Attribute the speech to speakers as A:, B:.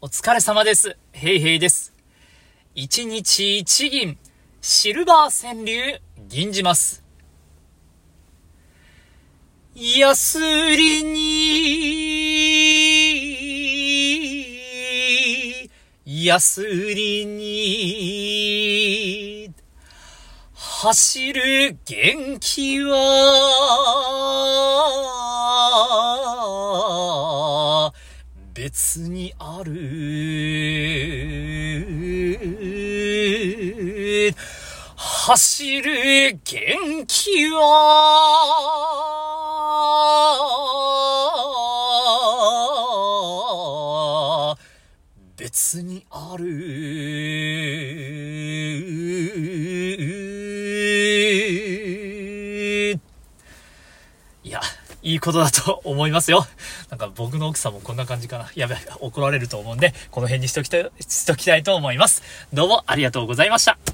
A: お疲れ様です。ヘイヘイです。一日一銀、シルバー川柳、銀じます。やすりに、やすりに、走る元気は、別にある。走る元気は、別にある。いや、いいことだと思いますよ。なんか僕の奥さんもこんな感じかな。やべ、怒られると思うんで、この辺にしときたい、しときたいと思います。どうもありがとうございました。